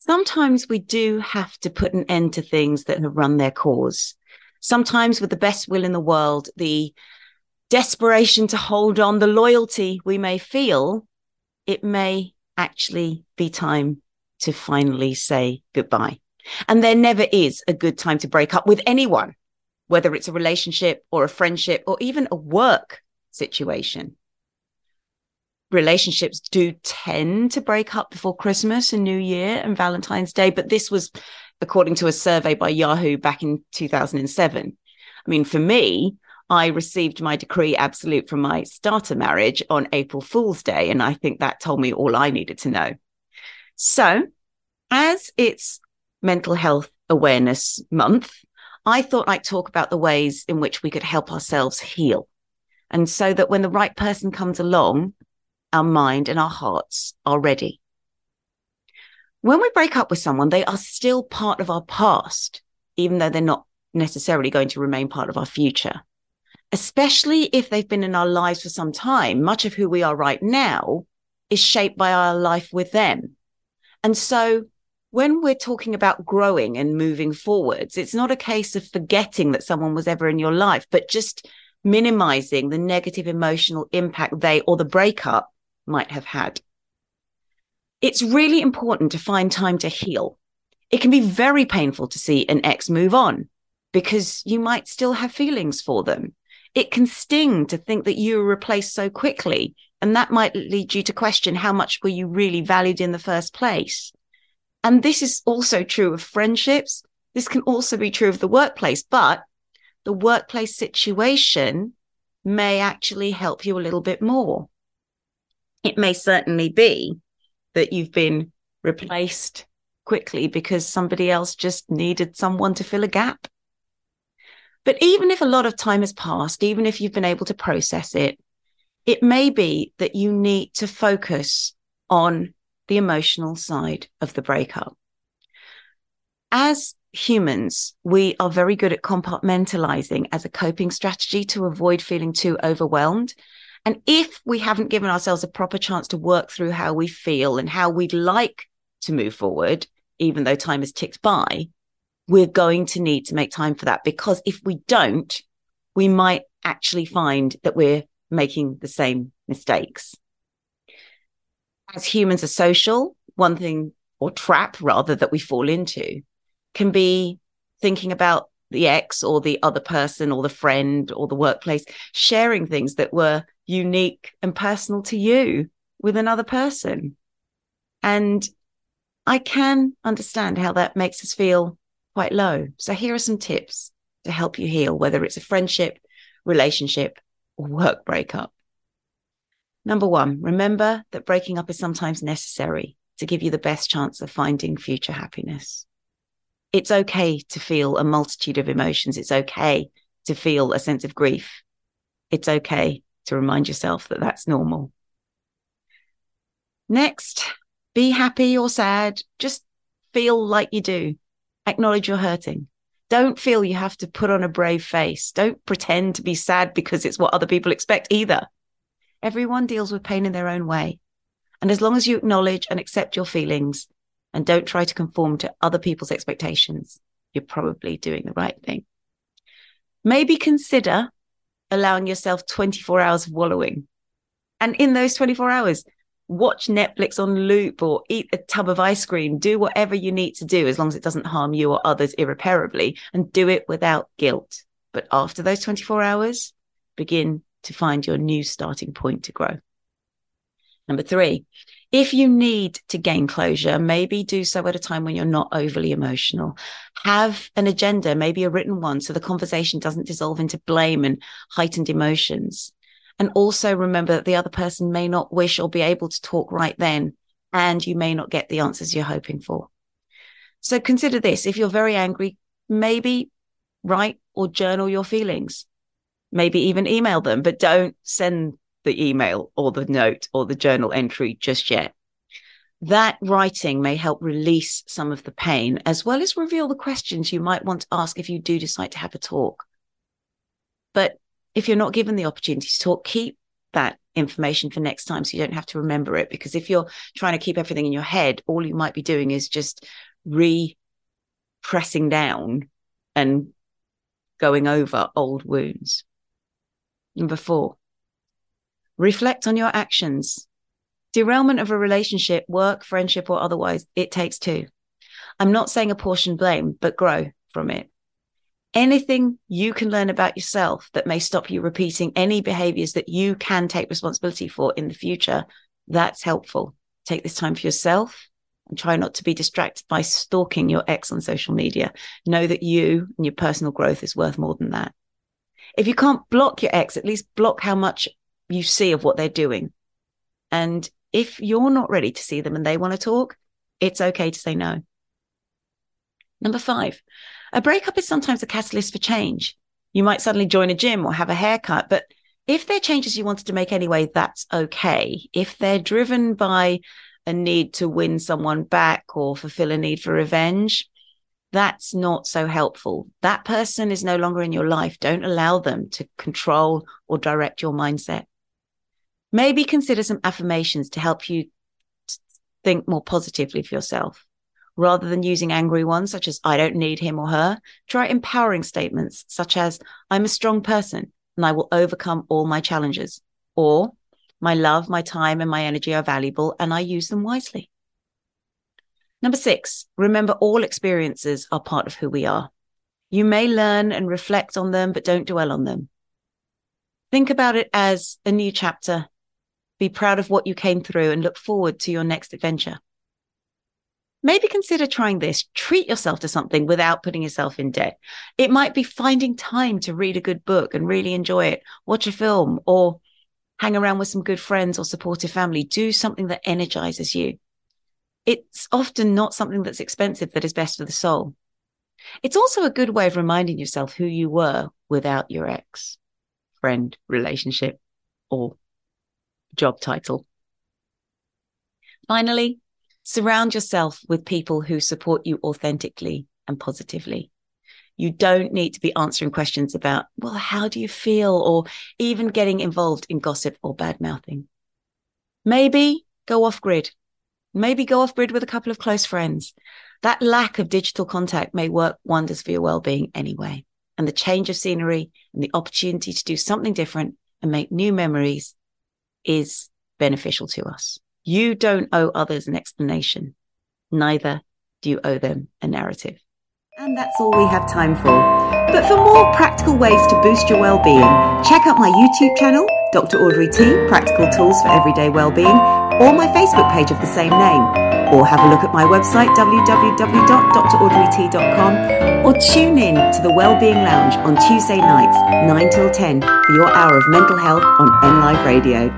sometimes we do have to put an end to things that have run their course. Sometimes, with the best will in the world, the desperation to hold on, the loyalty we may feel, it may actually be time to finally say goodbye. And there never is a good time to break up with anyone, whether it's a relationship or a friendship or even a work situation relationships do tend to break up before Christmas and New Year and Valentine's Day. But this was according to a survey by Yahoo back in 2007. I mean, for me, I received my decree absolute from my starter marriage on April Fool's Day. And I think that told me all I needed to know. So, as it's Mental Health Awareness Month, I thought I'd talk about the ways in which we could help ourselves heal. And so that when the right person comes along, our mind and our hearts are ready. When we break up with someone, they are still part of our past, even though they're not necessarily going to remain part of our future. Especially if they've been in our lives for some time, much of who we are right now is shaped by our life with them. And so when we're talking about growing and moving forwards, it's not a case of forgetting that someone was ever in your life, but just minimizing the negative emotional impact they or the breakup might have had. It's really important to find time to heal. It can be very painful to see an ex move on because you might still have feelings for them. It can sting to think that you were replaced so quickly, and that might lead you to question how much were you really valued in the first place. And this is also true of friendships. This can also be true of the workplace, but the workplace situation may actually help you a little bit more. It may certainly be that you've been replaced quickly because somebody else just needed someone to fill a gap. But even if a lot of time has passed, even if you've been able to process it, it may be that you need to focus on the emotional side of the breakup. As humans, we are very good at compartmentalizing as a coping strategy to avoid feeling too overwhelmed and if we haven't given ourselves a proper chance to work through how we feel and how we'd like to move forward, even though time has ticked by, we're going to need to make time for that. Because if we don't, we might actually find that we're making the same mistakes. As humans are social, one thing or trap rather that we fall into can be thinking about the ex or the other person or the friend or the workplace sharing things that were unique and personal to you with another person. And I can understand how that makes us feel quite low. So here are some tips to help you heal, whether it's a friendship, relationship, or work breakup. Number one, remember that breaking up is sometimes necessary to give you the best chance of finding future happiness. It's okay to feel a multitude of emotions. It's okay to feel a sense of grief. It's okay to remind yourself that that's normal. Next, be happy or sad. Just feel like you do. Acknowledge you're hurting. Don't feel you have to put on a brave face. Don't pretend to be sad because it's what other people expect either. Everyone deals with pain in their own way. And as long as you acknowledge and accept your feelings and don't try to conform to other people's expectations, you're probably doing the right thing. Maybe consider allowing yourself 24 hours of wallowing. And in those 24 hours, watch Netflix on loop or eat a tub of ice cream, do whatever you need to do as long as it doesn't harm you or others irreparably, and do it without guilt. But after those 24 hours, begin to find your new starting point to grow. Number three, if you need to gain closure, maybe do so at a time when you're not overly emotional. Have an agenda, maybe a written one, so the conversation doesn't dissolve into blame and heightened emotions. And also remember that the other person may not wish or be able to talk right then, and you may not get the answers you're hoping for. So consider this. If you're very angry, maybe write or journal your feelings. Maybe even email them, but don't send the email or the note or the journal entry just yet. That writing may help release some of the pain as well as reveal the questions you might want to ask if you do decide to have a talk. But if you're not given the opportunity to talk, keep that information for next time so you don't have to remember it. Because if you're trying to keep everything in your head, all you might be doing is just re pressing down and going over old wounds. Number four, reflect on your actions. Derailment of a relationship, work, friendship, or otherwise, it takes two. I'm not saying apportion blame, but grow from it. Anything you can learn about yourself that may stop you repeating any behaviors that you can take responsibility for in the future, that's helpful. Take this time for yourself and try not to be distracted by stalking your ex on social media. Know that you and your personal growth is worth more than that. If you can't block your ex, at least block how much you see of what they're doing. And if you're not ready to see them and they want to talk, it's okay to say no. Number five, a breakup is sometimes a catalyst for change. You might suddenly join a gym or have a haircut, but if they're changes you wanted to make anyway, that's okay. If they're driven by a need to win someone back or fulfill a need for revenge, that's not so helpful. That person is no longer in your life. Don't allow them to control or direct your mindset. Maybe consider some affirmations to help you think more positively for yourself. Rather than using angry ones, such as, I don't need him or her, try empowering statements, such as, I'm a strong person and I will overcome all my challenges. Or, my love, my time, and my energy are valuable and I use them wisely. Number six, remember all experiences are part of who we are. You may learn and reflect on them, but don't dwell on them. Think about it as a new chapter. Be proud of what you came through and look forward to your next adventure maybe consider trying this. Treat yourself to something without putting yourself in debt. It might be finding time to read a good book and really enjoy it, watch a film, or hang around with some good friends or supportive family. Do something that energizes you. It's often not something that's expensive that is best for the soul. It's also a good way of reminding yourself who you were without your ex, friend, relationship, or job title. Finally, Surround yourself with people who support you authentically and positively. You don't need to be answering questions about, well, how do you feel? Or even getting involved in gossip or bad mouthing. Maybe go off grid. Maybe go off grid with a couple of close friends. That lack of digital contact may work wonders for your well-being anyway. And the change of scenery and the opportunity to do something different and make new memories is beneficial to us. You don't owe others an explanation. Neither do you owe them a narrative. And that's all we have time for. But for more practical ways to boost your well-being, check out my YouTube channel, Dr. Audrey T, Practical Tools for Everyday Wellbeing, or my Facebook page of the same name. Or have a look at my website, www.draudreyt.com, or tune in to the Wellbeing Lounge on Tuesday nights, 9 till 10, for your hour of mental health on NLive Radio.